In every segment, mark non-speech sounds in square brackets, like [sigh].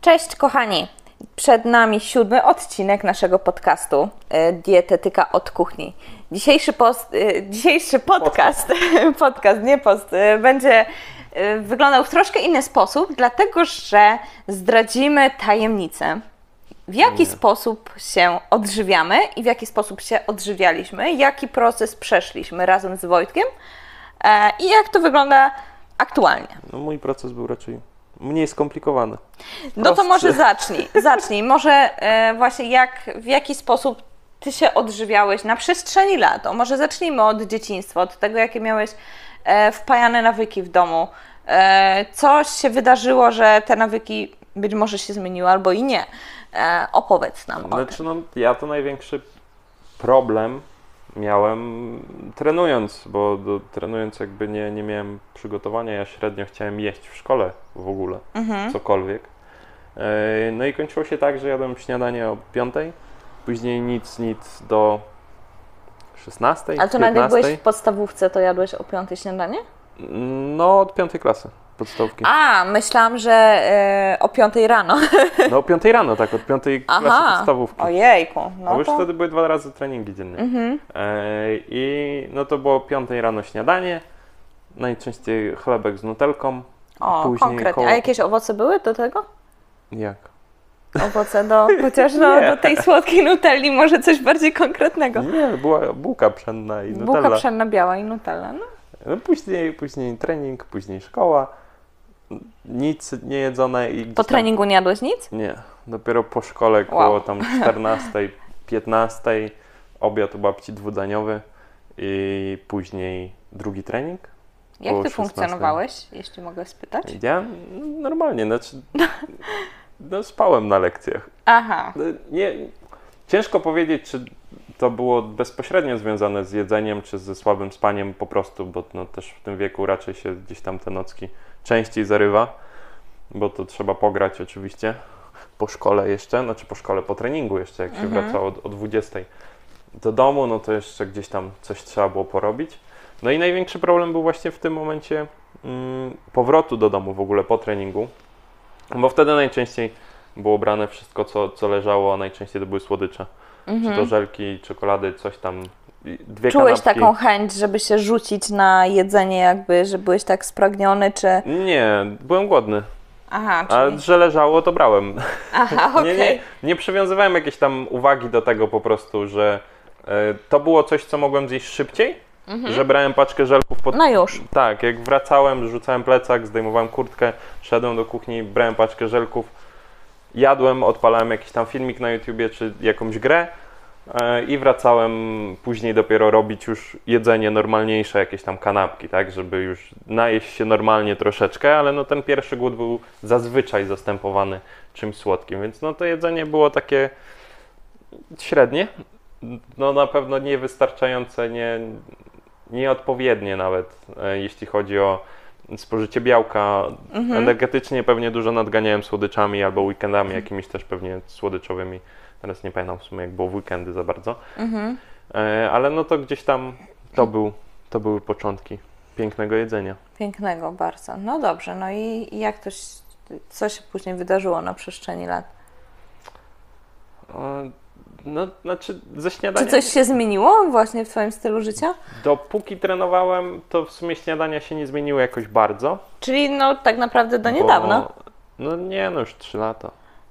Cześć kochani! Przed nami siódmy odcinek naszego podcastu e, Dietetyka od kuchni. Dzisiejszy, post, e, dzisiejszy podcast, [laughs] podcast, nie post, e, będzie wyglądał w troszkę inny sposób, dlatego że zdradzimy tajemnicę. W jaki sposób się odżywiamy i w jaki sposób się odżywialiśmy, jaki proces przeszliśmy razem z Wojtkiem i jak to wygląda aktualnie. No mój proces był raczej mniej skomplikowany. No to Prostszy. może zacznij, zacznij. Może e, właśnie jak, w jaki sposób ty się odżywiałeś na przestrzeni lat? O, może zacznijmy od dzieciństwa, od tego, jakie miałeś e, wpajane nawyki w domu. E, coś się wydarzyło, że te nawyki być może się zmieniły, albo i nie. E, opowiedz nam o tym. Znaczy, no, ja to największy problem miałem trenując, bo do, trenując jakby nie, nie miałem przygotowania, ja średnio chciałem jeść w szkole w ogóle, Mhm. cokolwiek. E, No i kończyło się tak, że jadłem śniadanie o 5, później nic, nic do 16, Ale to nawet jak 15. byłeś w podstawówce, to jadłeś o piątej śniadanie? No od 5 klasy podstawki. A, myślałam, że e, o piątej rano. [laughs] No o 5 rano, tak, od 5 klasy podstawówki. ojejku. No No już to... wtedy były dwa razy treningi dziennie. Mhm. E, I no to było 5 rano śniadanie, najczęściej chlebek z nutelką. O, później konkretnie. koło- A jakieś owoce były do tego? Jak? Owoce do, [laughs] chociaż no, Nie. do tej słodkiej nutelli może coś bardziej konkretnego. Nie, była bułka pszenna i Bułka nutella. pszenna biała i nutella. No. No, później, później trening, później szkoła. Nic nie jedzone i Po treningu nie jadłeś nic? Nie, dopiero po szkole koło Wow. tam [laughs] 14, 15 obiad u babci dwudaniowy i później drugi trening. Jak ty 16. funkcjonowałeś, jeśli mogę spytać? Ja normalnie, znaczy no, spałem na lekcjach. Aha. Nie, ciężko powiedzieć, czy to było bezpośrednio związane z jedzeniem, czy ze słabym spaniem po prostu, bo no, też w tym wieku raczej się gdzieś tam te nocki częściej zarywa, bo to trzeba pograć oczywiście po szkole jeszcze, znaczy po szkole, po treningu jeszcze, jak się Mhm. wraca o, o 20 do domu, no to jeszcze gdzieś tam coś trzeba było porobić. No i największy problem był właśnie w tym momencie mm, powrotu do domu w ogóle po treningu, bo wtedy najczęściej było brane wszystko, co, co leżało, a najczęściej to były słodycze. Czy to żelki, czekolady, coś tam. Dwie Mhm. Czułeś kanapki. taką chęć, żeby się rzucić na jedzenie, jakby, że byłeś tak spragniony, czy... Nie, byłem głodny. Aha, A czyli... że leżało, to brałem. Aha, okej. [laughs] Nie, nie, nie przywiązywałem jakiejś tam uwagi do tego po prostu, że e, to było coś, co mogłem zjeść szybciej, że brałem paczkę żelków pod... Mhm. No już. Tak, jak wracałem, rzucałem plecak, zdejmowałem kurtkę, szedłem do kuchni, brałem paczkę żelków, jadłem, odpalałem jakiś tam filmik na YouTubie czy jakąś grę i wracałem później dopiero robić już jedzenie normalniejsze, jakieś tam kanapki, tak, żeby już najeść się normalnie troszeczkę, ale no ten pierwszy głód był zazwyczaj zastępowany czymś słodkim, więc no to jedzenie było takie średnie, no na pewno niewystarczające, nie, nieodpowiednie nawet, e, jeśli chodzi o spożycie białka. Energetycznie pewnie dużo nadganiałem słodyczami albo weekendami jakimiś też pewnie słodyczowymi. Teraz nie pamiętam w sumie jak było w weekendy za bardzo. Mhm. E, ale no to gdzieś tam to, był, to były początki pięknego jedzenia. Pięknego bardzo. No dobrze, no i i jak to się, co się później wydarzyło na przestrzeni lat? E, no, znaczy ze Czy śniadania... coś się zmieniło właśnie w Twoim stylu życia? Dopóki trenowałem, to w sumie śniadania się nie zmieniły jakoś bardzo. Czyli no tak naprawdę do bo- niedawna. No nie, no już 3 lata.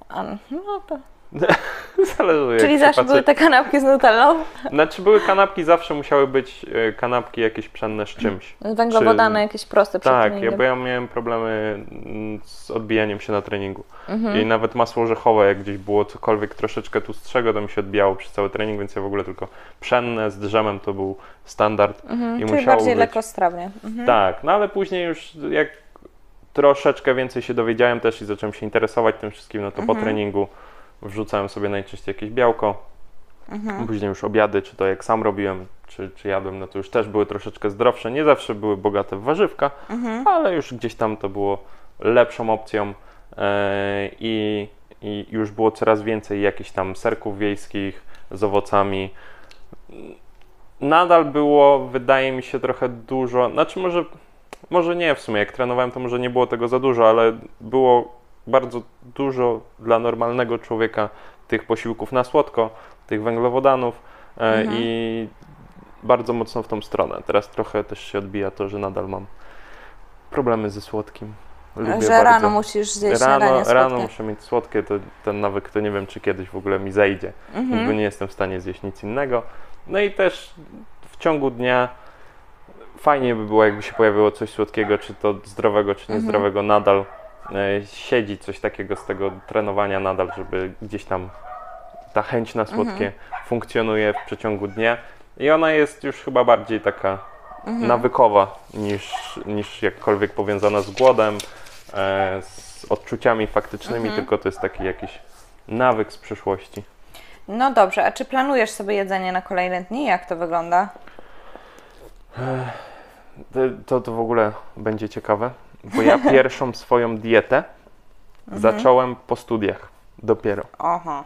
A, no to... [laughs] Zależy Czyli zawsze były te kanapki z nutellą? Znaczy były kanapki, zawsze musiały być e, kanapki jakieś pszenne z czymś. Węglowodany jakieś proste przed Tak, ja, bo ja miałem problemy mm, z odbijaniem się na treningu. Mhm. I nawet masło orzechowe, jak gdzieś było cokolwiek troszeczkę tłustszego, to mi się odbijało przez cały trening, więc ja w ogóle tylko pszenne z drzemem to był standard. Mhm, i czyli musiało bardziej być. lekkostrawnie. Mhm. Tak, no ale później już jak troszeczkę więcej się dowiedziałem też i zacząłem się interesować tym wszystkim, no to po Mhm. treningu wrzucałem sobie najczęściej jakieś białko. Mhm. Później już obiady, czy to jak sam robiłem, czy, czy jadłem, no to już też były troszeczkę zdrowsze. Nie zawsze były bogate w warzywka, Mhm. ale już gdzieś tam to było lepszą opcją e, i, i już było coraz więcej jakichś tam serków wiejskich z owocami. Nadal było, wydaje mi się, trochę dużo, znaczy może, może nie w sumie, jak trenowałem to może nie było tego za dużo, ale było bardzo dużo dla normalnego człowieka tych posiłków na słodko, tych węglowodanów e, Mhm. i bardzo mocno w tą stronę. Teraz trochę też się odbija to, że nadal mam problemy ze słodkim. Lubię że bardzo. rano musisz zjeść Rano, śniadanie słodkie. rano muszę mieć słodkie, to ten nawyk to nie wiem, czy kiedyś w ogóle mi zejdzie, Mhm. bo nie jestem w stanie zjeść nic innego. No i też w ciągu dnia fajnie by było, jakby się pojawiło coś słodkiego, czy to zdrowego, czy Mhm. niezdrowego, nadal e, siedzi coś takiego z tego trenowania nadal, żeby gdzieś tam ta chęć na słodkie Mhm. funkcjonuje w przeciągu dnia i ona jest już chyba bardziej taka Mhm. nawykowa niż, niż jakkolwiek powiązana z głodem, e, z odczuciami faktycznymi, Mhm. tylko to jest taki jakiś nawyk z przyszłości. No dobrze, a czy planujesz sobie jedzenie na kolejne dni? Jak to wygląda? To, to, to w ogóle będzie ciekawe, bo ja [laughs] pierwszą swoją dietę Mhm. zacząłem po studiach dopiero. Oho.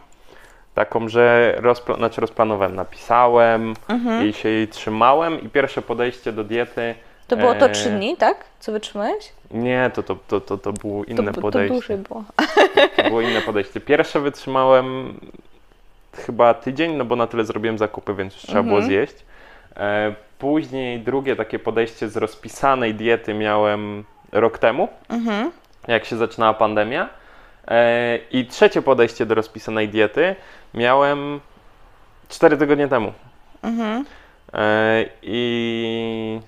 Taką, że rozpla- znaczy rozplanowałem, napisałem Mhm. i się jej trzymałem i pierwsze podejście do diety To było to e, trzy dni, tak? Co wytrzymałeś? Nie, to, to, to, to, to było inne to, to podejście. dłużej było. [laughs] To było inne podejście. Pierwsze wytrzymałem chyba tydzień, no bo na tyle zrobiłem zakupy, więc już trzeba było Mhm. zjeść. E, później drugie takie podejście z rozpisanej diety miałem rok temu, Mhm. jak się zaczynała pandemia. E, I trzecie podejście do rozpisanej diety miałem cztery tygodnie temu. Mhm. E, I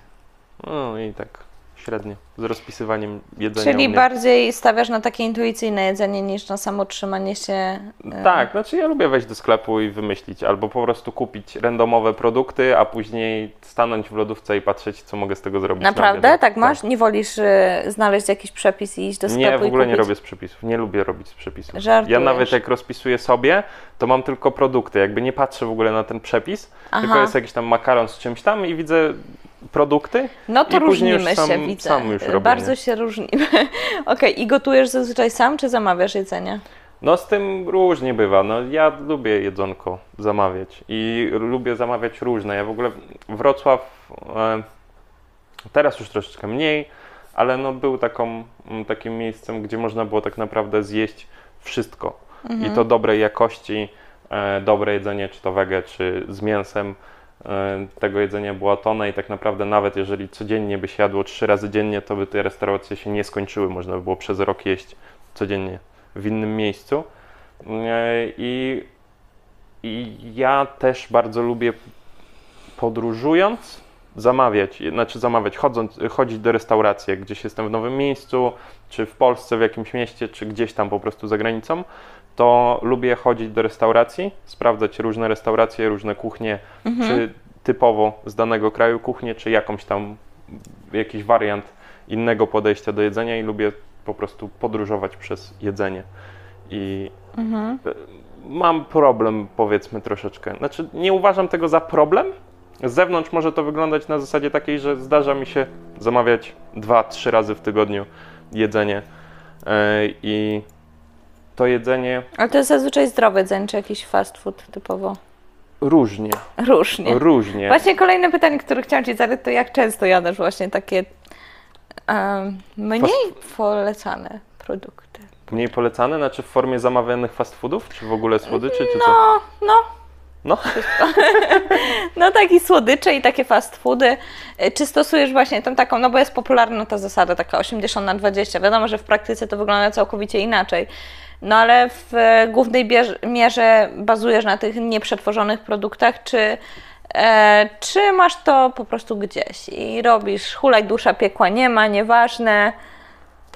no i tak średnio z rozpisywaniem jedzenia. Czyli bardziej stawiasz na takie intuicyjne jedzenie niż na samo trzymanie się. e, Tak, znaczy ja lubię wejść do sklepu i wymyślić, albo po prostu kupić randomowe produkty, a później stanąć w lodówce i patrzeć, co mogę z tego zrobić. na Naprawdę? obiad. Tak masz? Nie wolisz e, znaleźć jakiś przepis i iść do sklepu Nie, w ogóle nie robię z przepisów. Nie lubię robić z przepisów. Ja Żartujesz. nawet jak rozpisuję sobie, to mam tylko produkty. Jakby nie patrzę w ogóle na ten przepis, tylko Aha. jest jakiś tam makaron z czymś tam i widzę produkty. No to różnimy sam- się, widzę. sam już robię, Bardzo nie? się różnimy. [laughs] Okej, i gotujesz zazwyczaj sam, czy zamawiasz jedzenie? No z tym różnie bywa. No ja lubię jedzonko zamawiać i lubię zamawiać różne. Ja w ogóle Wrocław e, teraz już troszeczkę mniej, ale no był taką, takim miejscem, gdzie można było tak naprawdę zjeść wszystko. I to dobrej jakości, e, dobre jedzenie, czy to wege, czy z mięsem. E, tego jedzenia była tona i tak naprawdę nawet jeżeli codziennie by się jadło trzy razy dziennie, to by te restauracje się nie skończyły. Można by było przez rok jeść codziennie w innym miejscu. E, I, I ja też bardzo lubię podróżując zamawiać, znaczy zamawiać, chodząc, chodzić do restauracji, gdzieś jestem w nowym miejscu, czy w Polsce, w jakimś mieście, czy gdzieś tam po prostu za granicą, to lubię chodzić do restauracji, sprawdzać różne restauracje, różne kuchnie, czy typowo z danego kraju kuchnię, czy jakąś tam jakiś wariant innego podejścia do jedzenia i lubię po prostu podróżować przez jedzenie. I Mhm. mam problem, powiedzmy troszeczkę. Znaczy, nie uważam tego za problem. Z zewnątrz może to wyglądać na zasadzie takiej, że zdarza mi się zamawiać dwa, trzy razy w tygodniu jedzenie. Yy, I to jedzenie Ale to jest zazwyczaj zdrowe jedzenie, czy jakiś fast food typowo? różnie, Różnie. różnie. Właśnie kolejne pytanie, które chciałam Ci zadać, to jak często jadasz właśnie takie em, mniej polecane produkty? Mniej polecane, znaczy w formie zamawianych fast foodów, czy w ogóle słodyczy, czy co? No, no. No. [laughs] No takie słodycze i takie fast foody. E, Czy stosujesz właśnie tą taką, no bo jest popularna ta zasada taka 80 na 20. Wiadomo, że w praktyce to wygląda całkowicie inaczej. No ale w głównej mierze bazujesz na tych nieprzetworzonych produktach, czy, e, czy masz to po prostu gdzieś i robisz hulaj dusza, piekła nie ma, nieważne.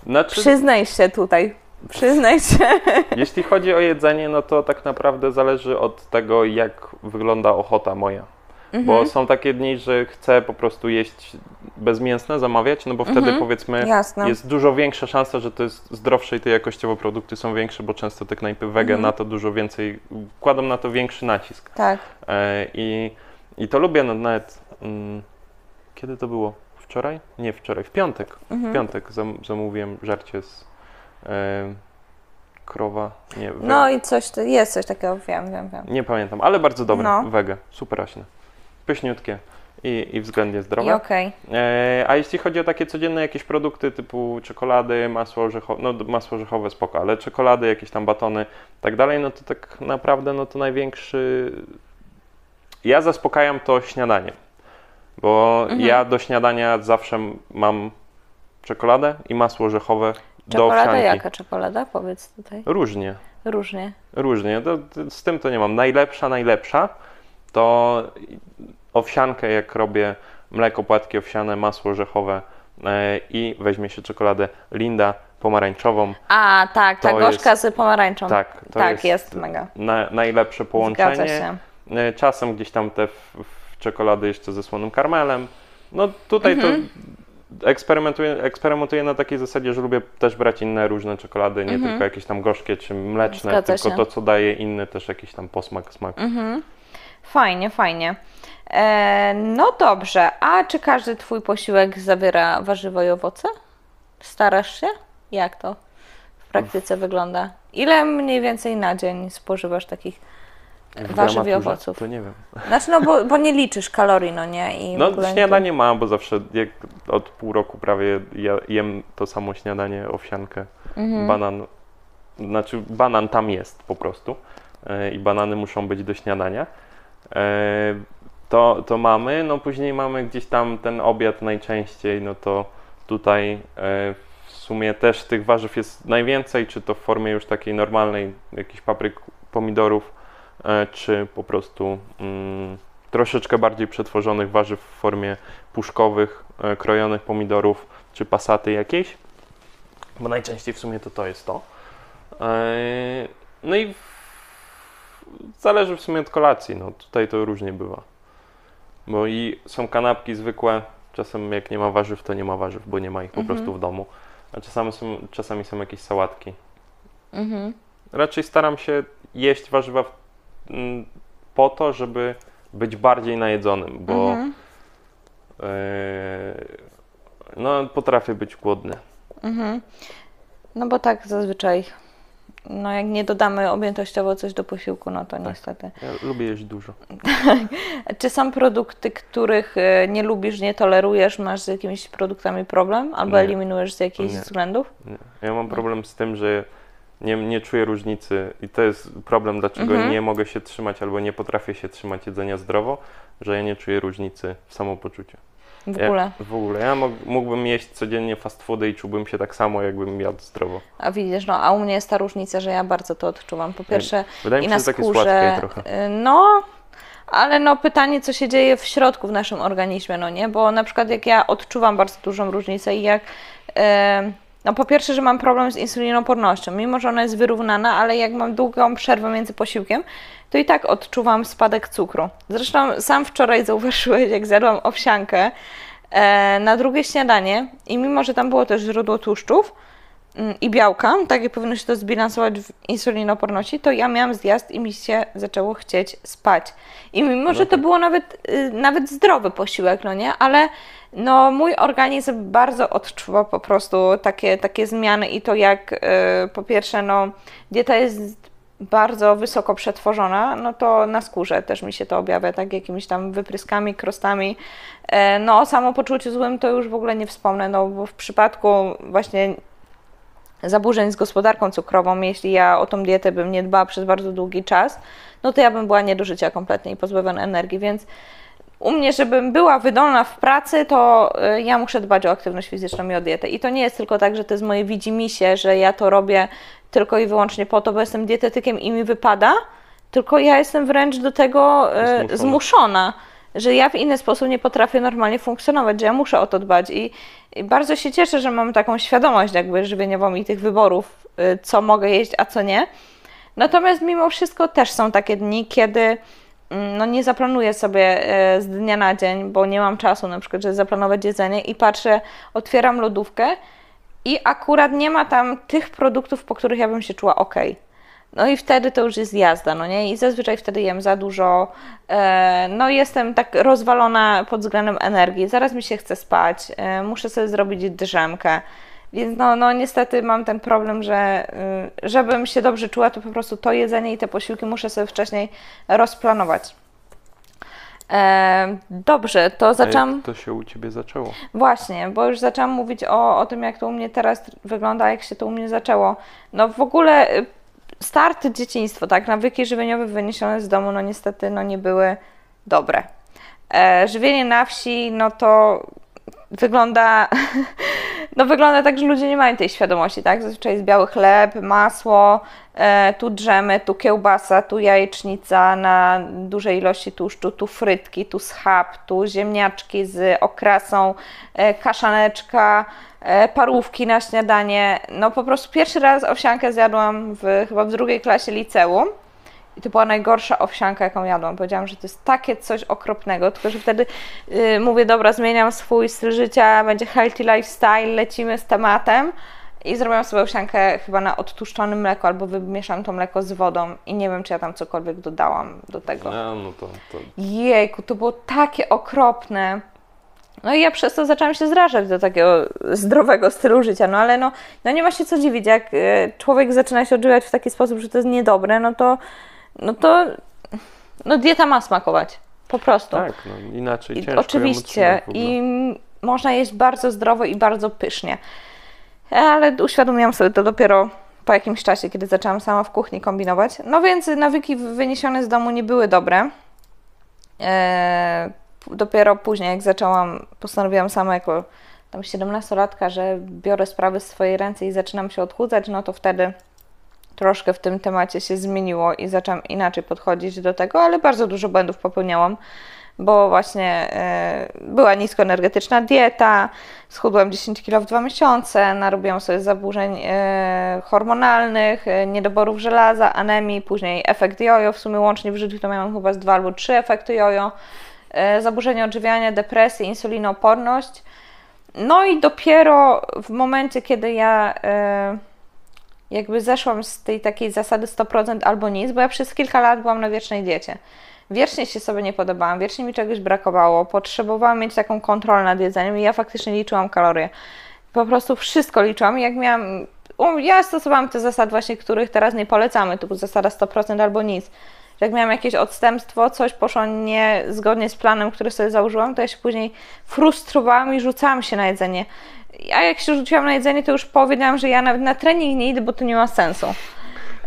Znaczy, Przyznaj się tutaj, przyznaj się. [laughs] Jeśli chodzi o jedzenie, no to tak naprawdę zależy od tego, jak wygląda ochota moja. Mhm. Bo są takie dni, że chcę po prostu jeść bezmięsne, zamawiać, no bo wtedy powiedzmy Mhm. Jasne. jest dużo większa szansa, że to jest zdrowsze i te jakościowo produkty są większe, bo często te knajpy wege Mhm. na to dużo więcej, kładą na to większy nacisk. Tak. E, I, I to lubię no, nawet. Mm, kiedy to było? Wczoraj? Nie wczoraj, w piątek. Mhm. W piątek zam, zamówiłem żarcie z e, krowa. Nie, we, No i coś, to- jest coś takiego, wiem, wiem, wiem. nie pamiętam, ale bardzo dobre. No. Wege, superaśne. Pyszniutkie. I, i względnie I zdrowe. okej. E, a jeśli chodzi o takie codzienne jakieś produkty typu czekolady, masło orzechowe, no masło orzechowe spoko, ale czekolady, jakieś tam batony, tak dalej, no to tak naprawdę no to największy... Ja zaspokajam to śniadaniem, bo Mhm. ja do śniadania zawsze mam czekoladę i masło orzechowe do Czekolada owsianki. jaka czekolada? Powiedz tutaj. Różnie. Różnie. Różnie, to, to z tym to nie mam. Najlepsza, najlepsza to owsiankę, jak robię mleko, płatki owsiane, masło orzechowe e, i weźmie się czekoladę Linda pomarańczową. A, tak, ta To gorzka jest- z pomarańczą. Tak, tak, jest, jest, mega. Na, najlepsze połączenie. E, Czasem gdzieś tam te w, w czekolady jeszcze ze słonym karmelem. No tutaj Mhm. to eksperymentuję, eksperymentuję na takiej zasadzie, że lubię też brać inne różne czekolady, nie tylko jakieś tam gorzkie czy mleczne, Mhm. Zgadza tylko się. to, co daje inny też jakiś tam posmak, smak. Mhm. Fajnie, fajnie. E, no dobrze, a czy każdy Twój posiłek zawiera warzywa i owoce? Starasz się? Jak to w praktyce wygląda? Ile mniej więcej na dzień spożywasz takich W warzyw i owoców? To nie wiem. Znaczy, no bo, bo nie liczysz kalorii, no nie? I No śniadanie mam, bo zawsze jak od pół roku prawie ja jem to samo śniadanie, owsiankę, Mhm. banan. Znaczy banan tam jest po prostu e, i banany muszą być do śniadania. E, To, to mamy, no później mamy gdzieś tam ten obiad najczęściej, no to tutaj e, w sumie też tych warzyw jest najwięcej, czy to w formie już takiej normalnej, jakichś papryk, pomidorów, e, czy po prostu mm, troszeczkę bardziej przetworzonych warzyw w formie puszkowych, krojonych pomidorów, czy pasaty jakiejś. Bo najczęściej w sumie to to jest to. No i zależy w sumie od kolacji, no tutaj to różnie bywa. Bo i są kanapki zwykłe, czasem jak nie ma warzyw, to nie ma warzyw, bo nie ma ich po Mhm. prostu w domu. A czasami są, czasami są jakieś sałatki. Mhm. Raczej staram się jeść warzywa w, mm, po to, żeby być bardziej najedzonym, bo Mhm. e, no, potrafię być głodny. Mhm. No bo tak zazwyczaj. No jak nie dodamy objętościowo coś do posiłku, no to Tak. niestety. Ja lubię jeść dużo. Czy są produkty, których e, nie lubisz, nie tolerujesz, masz z jakimiś produktami problem albo Nie. eliminujesz z jakichś Nie. względów? Nie. Ja mam problem z tym, że nie, nie czuję różnicy i to jest problem, dlaczego Mhm. nie mogę się trzymać albo nie potrafię się trzymać jedzenia zdrowo, że ja nie czuję różnicy w samopoczuciu. W Ja- ogóle. w ogóle. Ja mógł, mógłbym jeść codziennie fast foody i czułbym się tak samo, jakbym jadł zdrowo. A widzisz, no a u mnie jest ta różnica, że ja bardzo to odczuwam. Po pierwsze Wydaje i mi na się, że takie skórze. słodkie trochę. y, No, ale no pytanie, co się dzieje w środku w naszym organizmie, no nie? Bo na przykład jak ja odczuwam bardzo dużą różnicę i jak... y, no po pierwsze, że mam problem z insulinopornością, mimo że ona jest wyrównana, ale jak mam długą przerwę między posiłkiem, to i tak odczuwam spadek cukru. Zresztą sam wczoraj zauważyłeś, jak zjadłam owsiankę e, na drugie śniadanie i mimo, że tam było też źródło tłuszczów, i białka, tak jak powinno się to zbilansować w insulinoporności, to ja miałam zjazd i mi się zaczęło chcieć spać. I mimo, że to tak. było nawet, y, nawet zdrowy posiłek, no nie, ale no mój organizm bardzo odczuwa po prostu takie, takie zmiany i to jak y, po pierwsze no dieta jest bardzo wysoko przetworzona, no to na skórze też mi się to objawia, tak jakimiś tam wypryskami, krostami. E, No o samopoczuciu złym to już w ogóle nie wspomnę, no bo w przypadku właśnie zaburzeń z gospodarką cukrową, jeśli ja o tą dietę bym nie dbała przez bardzo długi czas, no to ja bym była nie do życia kompletnie i pozbawiona energii, więc u mnie, żebym była wydolna w pracy, to y, ja muszę dbać o aktywność fizyczną i o dietę. I to nie jest tylko tak, że to jest moje widzimisię, że ja to robię tylko i wyłącznie po to, bo jestem dietetykiem i mi wypada, tylko ja jestem wręcz do tego y, Zmuszona. zmuszona, że ja w inny sposób nie potrafię normalnie funkcjonować, że ja muszę o to dbać. I, i bardzo się cieszę, że mam taką świadomość jakby żywieniową i tych wyborów, y, co mogę jeść, a co nie. Natomiast mimo wszystko też są takie dni, kiedy mm, no nie zaplanuję sobie e, z dnia na dzień, bo nie mam czasu na przykład, żeby zaplanować jedzenie i patrzę, otwieram lodówkę i akurat nie ma tam tych produktów, po których ja bym się czuła ok. No i wtedy to już jest jazda, no nie? I zazwyczaj wtedy jem za dużo. E, no jestem tak rozwalona pod względem energii. Zaraz mi się chce spać, e, muszę sobie zrobić drzemkę. Więc no, no niestety mam ten problem, że y, żebym się dobrze czuła, to po prostu to jedzenie i te posiłki muszę sobie wcześniej rozplanować. E, dobrze, to zaczęłam. jak to się u Ciebie zaczęło? Właśnie, bo już zaczęłam mówić o, o tym, jak to u mnie teraz wygląda, jak się to u mnie zaczęło. No w ogóle y, start dzieciństwo, tak, nawyki żywieniowe wyniesione z domu, no niestety no nie były dobre. E, żywienie na wsi, no to wygląda, [laughs] no wygląda tak, że ludzie nie mają tej świadomości, tak? Zazwyczaj jest biały chleb, masło, e, tu drzemy, tu kiełbasa, tu jajecznica na dużej ilości tłuszczu, tu frytki, tu schab, tu ziemniaczki z okrasą, e, kaszaneczka, parówki na śniadanie. No po prostu pierwszy raz owsiankę zjadłam w, chyba w drugiej klasie liceum. I to była najgorsza owsianka, jaką jadłam. Powiedziałam, że to jest takie coś okropnego, tylko że wtedy yy, mówię, dobra, zmieniam swój styl życia, będzie healthy lifestyle, lecimy z tematem. I zrobiłam sobie owsiankę chyba na odtłuszczonym mleku, albo wymieszałam to mleko z wodą i nie wiem, czy ja tam cokolwiek dodałam do tego. No, no to, to Jejku, to było takie okropne. No i ja przez to zaczęłam się zrażać do takiego zdrowego stylu życia, no ale no, no nie ma się co dziwić, jak y, człowiek zaczyna się odżywiać w taki sposób, że to jest niedobre, no to, no to no dieta ma smakować, po prostu. tak, no inaczej I ciężko oczywiście i można jeść bardzo zdrowo i bardzo pysznie. Ale uświadomiłam sobie to dopiero po jakimś czasie, kiedy zaczęłam sama w kuchni kombinować. No więc nawyki wyniesione z domu nie były dobre. Eee, dopiero później, jak zaczęłam, postanowiłam sama jako tam 17-latka, że biorę sprawy w swoje ręce i zaczynam się odchudzać, no to wtedy troszkę w tym temacie się zmieniło i zaczęłam inaczej podchodzić do tego, ale bardzo dużo błędów popełniałam, bo właśnie e, była niskoenergetyczna dieta, schudłam 10 kg w dwa miesiące, narobiłam sobie zaburzeń e, hormonalnych, e, niedoborów żelaza, anemii, później efekt jojo, w sumie łącznie w życiu to miałam chyba z dwa albo trzy efekty jojo, zaburzenia odżywiania, depresję, insulinooporność. No i dopiero w momencie, kiedy ja e, jakby zeszłam z tej takiej zasady 100% albo nic, bo ja przez kilka lat byłam na wiecznej diecie. Wiecznie się sobie nie podobałam, wiecznie mi czegoś brakowało, potrzebowałam mieć taką kontrolę nad jedzeniem i ja faktycznie liczyłam kalorie. Po prostu wszystko liczyłam jak miałam... Ja stosowałam te zasady właśnie, których teraz nie polecamy, typu zasada 100% albo nic. Jak miałam jakieś odstępstwo, coś poszło nie zgodnie z planem, który sobie założyłam, to ja się później frustrowałam i rzucałam się na jedzenie. A jak się rzuciłam na jedzenie, to już powiedziałam, że ja nawet na trening nie idę, bo to nie ma sensu.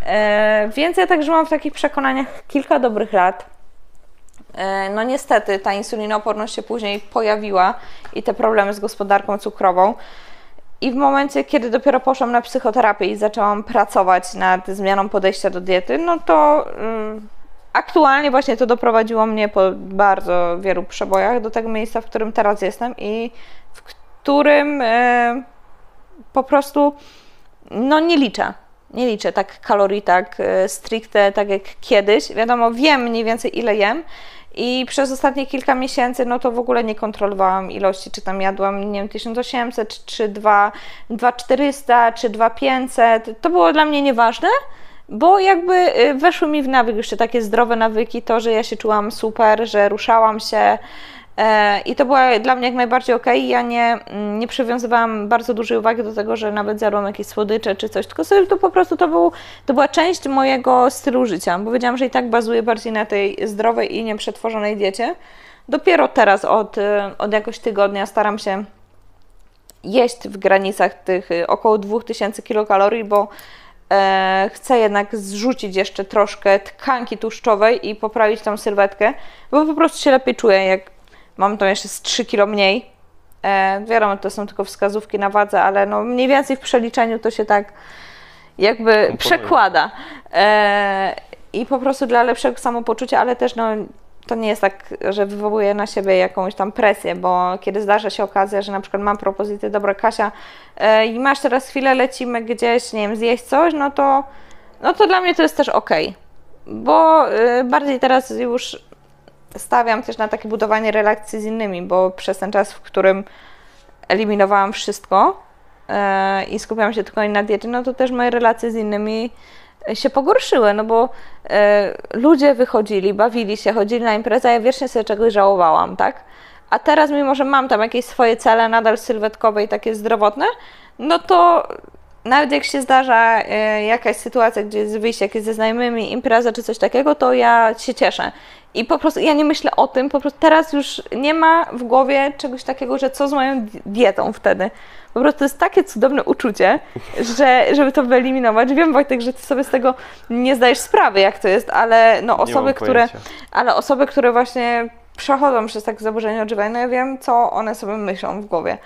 E, więc ja tak żyłam w takich przekonaniach kilka dobrych lat. E, No niestety ta insulinooporność się później pojawiła i te problemy z gospodarką cukrową. I w momencie, kiedy dopiero poszłam na psychoterapię i zaczęłam pracować nad zmianą podejścia do diety, no to ym, aktualnie właśnie to doprowadziło mnie po bardzo wielu przebojach do tego miejsca, w którym teraz jestem i w którym e, po prostu no nie liczę. Nie liczę tak kalorii, tak e, stricte, tak jak kiedyś. Wiadomo, wiem mniej więcej ile jem i przez ostatnie kilka miesięcy no to w ogóle nie kontrolowałam ilości, czy tam jadłam, nie wiem, 1800, czy 2, 2400, czy 2500. To było dla mnie nieważne, bo jakby y, weszły mi w nawyk jeszcze takie zdrowe nawyki, to, że ja się czułam super, że ruszałam się, E, I to była dla mnie jak najbardziej ok. Ja nie, mm, nie przywiązywałam bardzo dużej uwagi do tego, że nawet zjadłam jakieś słodycze czy coś, tylko sobie to po prostu to, był, to była część mojego stylu życia, bo wiedziałam, że i tak bazuję bardziej na tej zdrowej i nieprzetworzonej diecie. Dopiero teraz od, y, od jakoś tygodnia staram się jeść w granicach tych y, około 2000 kilokalorii, bo e, chcę jednak zrzucić jeszcze troszkę tkanki tłuszczowej i poprawić tą sylwetkę, bo po prostu się lepiej czuję, jak mam to jeszcze z 3 kilo mniej. E, wiadomo, to są tylko wskazówki na wadze, ale no mniej więcej w przeliczeniu to się tak jakby przekłada. E, I po prostu dla lepszego samopoczucia, ale też no, to nie jest tak, że wywołuje na siebie jakąś tam presję, bo kiedy zdarza się okazja, że na przykład mam propozycję, dobra Kasia, e, i masz teraz chwilę, lecimy gdzieś, nie wiem, zjeść coś, no to, no to dla mnie to jest też ok. Bo e, bardziej teraz już stawiam też na takie budowanie relacji z innymi, bo przez ten czas, w którym eliminowałam wszystko e, i skupiałam się tylko na diecie, no to też moje relacje z innymi się pogorszyły, no bo e, ludzie wychodzili, bawili się, chodzili na imprezę, a ja wiecznie sobie czegoś żałowałam, tak? A teraz, mimo że mam tam jakieś swoje cele nadal sylwetkowe i takie zdrowotne, no to nawet jak się zdarza e, jakaś sytuacja, gdzie jest wyjście jakieś ze znajomymi, impreza czy coś takiego, to ja się cieszę. I po prostu ja nie myślę o tym, po prostu teraz już nie ma w głowie czegoś takiego, że co z moją di- dietą wtedy. Po prostu to jest takie cudowne uczucie, że żeby to wyeliminować. Wiem Wojtek, że ty sobie z tego nie zdajesz sprawy, jak to jest, ale no osoby, które, ale osoby, które właśnie przechodzą przez takie zaburzenie odżywiania, no ja wiem, co one sobie myślą w głowie.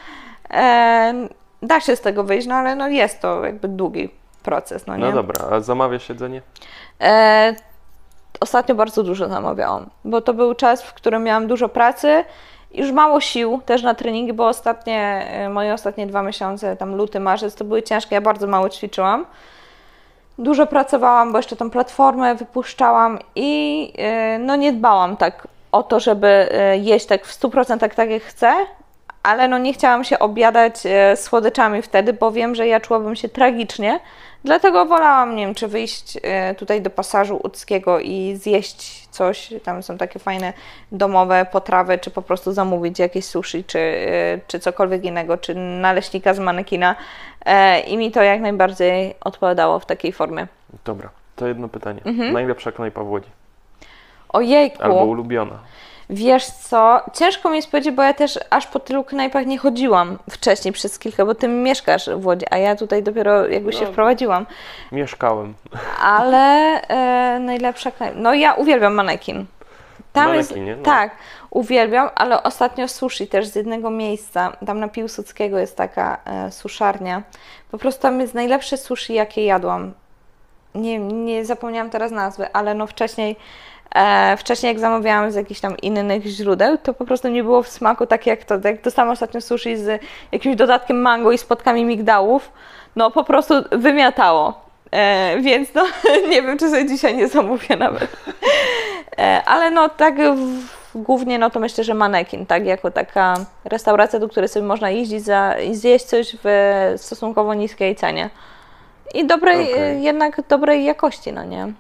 E, da się z tego wyjść, no ale no jest to jakby długi proces, no nie? No dobra, a zamawiasz jedzenie? E, ostatnio bardzo dużo zamawiałam, bo to był czas, w którym miałam dużo pracy, już mało sił też na treningi, bo ostatnie, e, moje ostatnie dwa miesiące, tam luty, marzec, to były ciężkie, ja bardzo mało ćwiczyłam. Dużo pracowałam, bo jeszcze tą platformę wypuszczałam i e, no nie dbałam tak o to, żeby e, jeść tak w 100% tak jak chcę, ale no nie chciałam się obiadać słodyczami wtedy, bo wiem, że ja czułabym się tragicznie. Dlatego wolałam, nie wiem, czy wyjść e, tutaj do pasażu łódzkiego i zjeść coś. Tam są takie fajne domowe potrawy, czy po prostu zamówić jakieś sushi, czy, e, czy cokolwiek innego, czy naleśnika z manekina. E, I mi to jak najbardziej odpowiadało w takiej formie. Dobra, to jedno pytanie. Mhm. Najlepsza knajpa w Łodzi? Ojejku! Albo ulubiona? Wiesz co, ciężko mi jest powiedzieć, bo ja też aż po tylu knajpach nie chodziłam wcześniej przez kilka, bo ty mieszkasz w Łodzi, a ja tutaj dopiero jakby się No. wprowadziłam. Mieszkałem. Ale e, najlepsza knajpa, no ja uwielbiam manekin. Manekinie, no. Tak, uwielbiam, ale ostatnio sushi też z jednego miejsca, tam na Piłsudskiego jest taka e, suszarnia. Po prostu tam jest najlepsze sushi, jakie jadłam. Nie, nie zapomniałam teraz nazwy, ale no wcześniej, e, wcześniej jak zamawiałam z jakichś tam innych źródeł, to po prostu nie było w smaku tak jak to. Jak dostałam ostatnio sushi z jakimś dodatkiem mango i spotkami migdałów, no po prostu wymiatało. E, więc no [laughs] nie wiem, czy sobie dzisiaj nie zamówię nawet. E, ale no tak w, głównie no to myślę, że manekin, tak, jako taka restauracja, do której sobie można jeździć za, i zjeść coś w stosunkowo niskiej cenie. I dobrej, e, jednak dobrej jakości, no nie?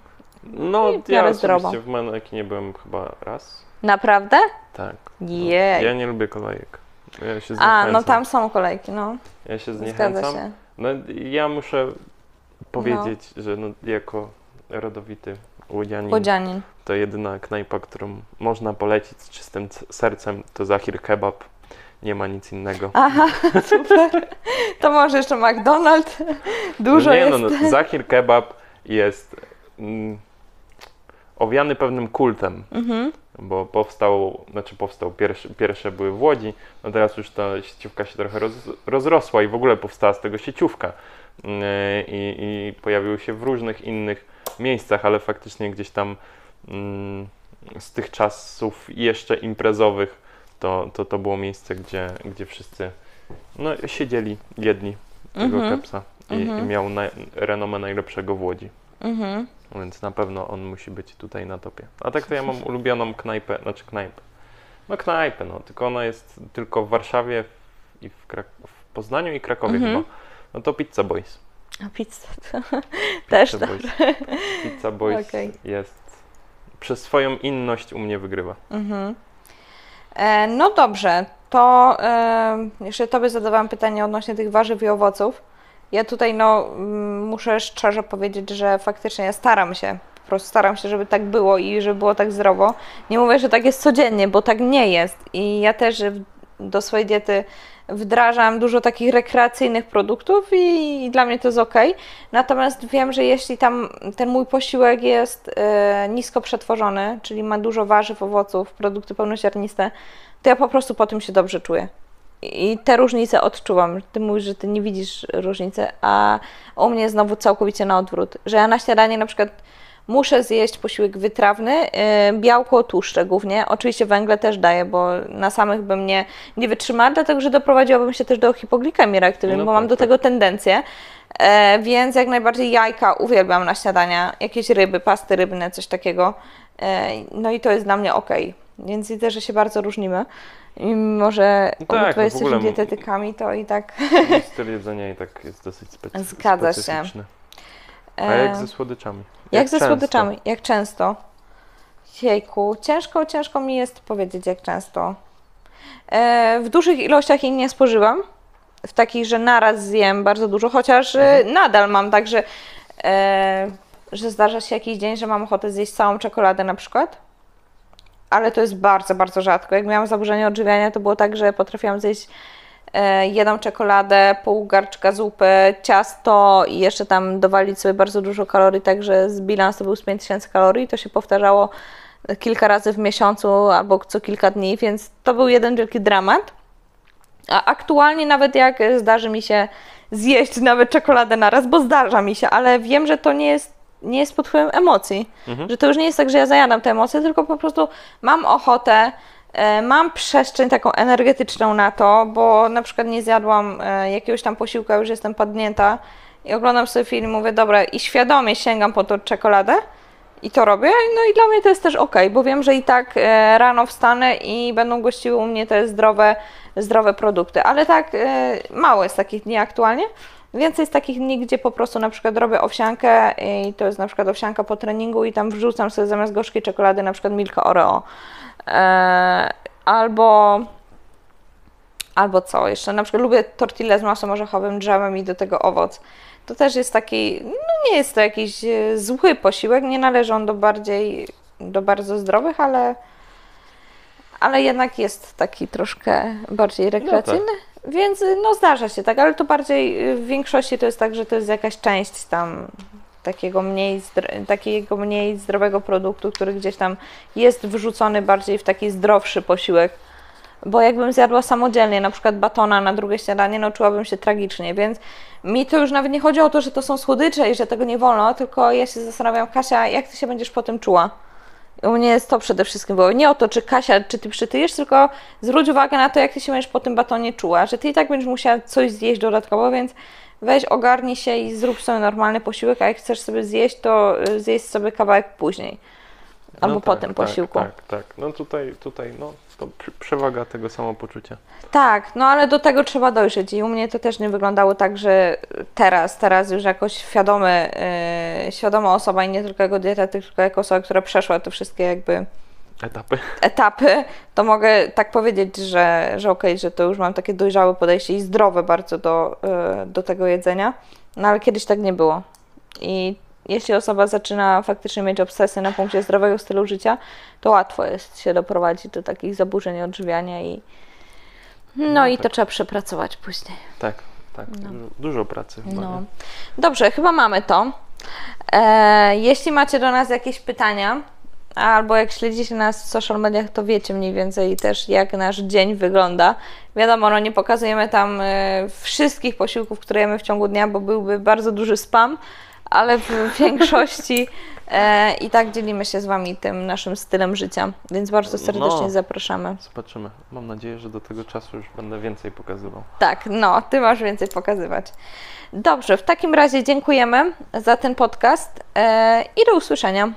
No, I w ja zdrowo. w Manekinie byłem chyba raz. Naprawdę? Tak. No, Jej. Ja nie lubię kolejek. Ja się A, no tam są kolejki, no. Ja się zniechęcam. się. No, ja muszę powiedzieć, że no, jako rodowity łodzianin, Łodzianin. to jedyna knajpa, którą można polecić z czystym sercem, to Zahir Kebab. Nie ma nic innego. Aha, [laughs] super. To może jeszcze McDonald's. Dużo no nie, jest. no, no, Zahir Kebab jest mm, owiany pewnym kultem, Mhm. bo powstał, znaczy powstał, pierwsze, pierwsze były w Łodzi, no teraz już ta sieciówka się trochę roz, rozrosła i w ogóle powstała z tego sieciówka Yy, i, i pojawiły się w różnych innych miejscach, ale faktycznie gdzieś tam mm, z tych czasów jeszcze imprezowych to, to, to było miejsce, gdzie, gdzie wszyscy no, siedzieli, jedli tego Mhm. kepsa i, i Mhm. miał na, renomę najlepszego w Łodzi. Mhm. Więc na pewno on musi być tutaj na topie. A tak to ja mam [laughs] ulubioną knajpę, znaczy knajpę. No knajpę, no, tylko ona jest tylko w Warszawie i w, Krak- w Poznaniu i Krakowie Mhm. chyba. No to Pizza Boys. A pizza. [laughs] Też Pizza. Boys. [laughs] Pizza Boys Okej. jest przez swoją inność u mnie wygrywa. Mhm. E, no dobrze, to e, jeszcze Tobie zadawałam pytanie odnośnie tych warzyw i owoców. Ja tutaj no, mm, muszę szczerze powiedzieć, że faktycznie ja staram się, po prostu staram się, żeby tak było i żeby było tak zdrowo. Nie mówię, że tak jest codziennie, bo tak nie jest i ja też do swojej diety wdrażam dużo takich rekreacyjnych produktów i, i dla mnie to jest ok. Natomiast wiem, że jeśli tam ten mój posiłek jest e, nisko przetworzony, czyli ma dużo warzyw, owoców, produkty pełnoziarniste, to ja po prostu po tym się dobrze czuję. I te różnice odczuwam. Ty mówisz, że ty nie widzisz różnicy, a u mnie znowu całkowicie na odwrót. Że ja na śniadanie na przykład muszę zjeść posiłek wytrawny, yy, białko, tłuszcze głównie. Oczywiście węgle też daję, bo na samych bym nie, nie wytrzymała, dlatego że doprowadziłabym się też do hipoglikemii reaktywnej, No bo tak, mam do tak. tego tendencję. E, więc jak najbardziej jajka uwielbiam na śniadania, jakieś ryby, pasty rybne, coś takiego. E, no i to jest dla mnie ok. Więc widzę, że się bardzo różnimy. I mimo, że No tak, obydwoje no jesteśmy dietetykami, to i tak. [laughs] Styl jedzenia i tak jest dosyć specy- Zgadza się. specyficzny. A E, jak ze słodyczami? jak ze często? słodyczami? Jak często? Jejku, ciężko, ciężko mi jest powiedzieć jak często. E, w dużych ilościach ich nie spożywam, w takich, że naraz zjem bardzo dużo, chociaż e, Mhm. nadal mam tak, że, e, że zdarza się jakiś dzień, że mam ochotę zjeść całą czekoladę na przykład. Ale to jest bardzo, bardzo rzadko. Jak miałam zaburzenie odżywiania, to było tak, że potrafiłam zjeść e, jedną czekoladę, pół garczka zupy, ciasto i jeszcze tam dowalić sobie bardzo dużo kalorii, także z bilans to był z 5000 kalorii. To się powtarzało kilka razy w miesiącu albo co kilka dni, więc to był jeden wielki dramat. A aktualnie nawet jak zdarzy mi się zjeść nawet czekoladę naraz, bo zdarza mi się, ale wiem, że to nie jest, nie jest pod wpływem emocji. Że to już nie jest tak, że ja zajadam te emocje, tylko po prostu mam ochotę, e, mam przestrzeń taką energetyczną na to, bo na przykład nie zjadłam e, jakiegoś tam posiłka, już jestem padnięta i oglądam sobie film mówię, dobra, i świadomie sięgam po tą czekoladę, i to robię. No i dla mnie to jest też ok, bo wiem, że i tak e, rano wstanę i będą gościły u mnie te zdrowe, zdrowe produkty. Ale tak mało jest takich dni aktualnie. Więcej jest takich dni, gdzie po prostu na przykład robię owsiankę i to jest na przykład owsianka po treningu i tam wrzucam sobie zamiast gorzkiej czekolady na przykład Milka Oreo. E, albo Albo co? Jeszcze na przykład lubię tortillę z masłem orzechowym, dżemem i do tego owoc. To też jest taki, no nie jest to jakiś e, zły posiłek, nie należy on do bardziej, do bardzo zdrowych, ale, ale jednak jest taki troszkę bardziej rekreacyjny. Więc y, no zdarza się tak, ale to bardziej y, w większości to jest tak, że to jest jakaś część tam takiego mniej, takiego mniej zdrowego produktu, który gdzieś tam jest wrzucony bardziej w taki zdrowszy posiłek. Bo jakbym zjadła samodzielnie, na przykład batona na drugie śniadanie, no czułabym się tragicznie, więc mi to już nawet nie chodzi o to, że to są słodycze i że tego nie wolno, tylko ja się zastanawiam, Kasia, jak ty się będziesz po tym czuła? U mnie jest to przede wszystkim było nie o to, czy Kasia, czy ty przytyjesz, tylko zwróć uwagę na to, jak ty się będziesz po tym batonie czuła, że ty i tak będziesz musiała coś zjeść dodatkowo, więc weź, ogarnij się i zrób sobie normalny posiłek, a jak chcesz sobie zjeść, to y, zjeść sobie kawałek później. Albo No po tak, tym tak, posiłku. Tak, tak. No tutaj, tutaj no, to przewaga tego samopoczucia. Tak, no ale do tego trzeba dojrzeć i u mnie to też nie wyglądało tak, że teraz, teraz już jako świadomy, yy, świadoma osoba i nie tylko jako dietetyk, tylko jako osoba, która przeszła te wszystkie jakby Etapy. etapy, to mogę tak powiedzieć, że, że okej, że to już mam takie dojrzałe podejście i zdrowe bardzo do, yy, do tego jedzenia, no ale kiedyś tak nie było. I jeśli osoba zaczyna faktycznie mieć obsesję na punkcie zdrowego stylu życia, to łatwo jest się doprowadzić do takich zaburzeń odżywiania i no, No i tak. to trzeba przepracować później. Tak, tak. Dużo, dużo pracy chyba. No. Dobrze, chyba mamy to. E, jeśli macie do nas jakieś pytania, albo jak śledzicie nas w social mediach, to wiecie mniej więcej też, jak nasz dzień wygląda. Wiadomo, no nie pokazujemy tam e, wszystkich posiłków, które jemy w ciągu dnia, bo byłby bardzo duży spam, ale w [laughs] większości e, i tak dzielimy się z Wami tym naszym stylem życia, więc bardzo serdecznie No. zapraszamy. Zobaczymy. Mam nadzieję, że do tego czasu już będę więcej pokazywał. Tak, no, ty masz więcej pokazywać. Dobrze, w takim razie dziękujemy za ten podcast e, i do usłyszenia.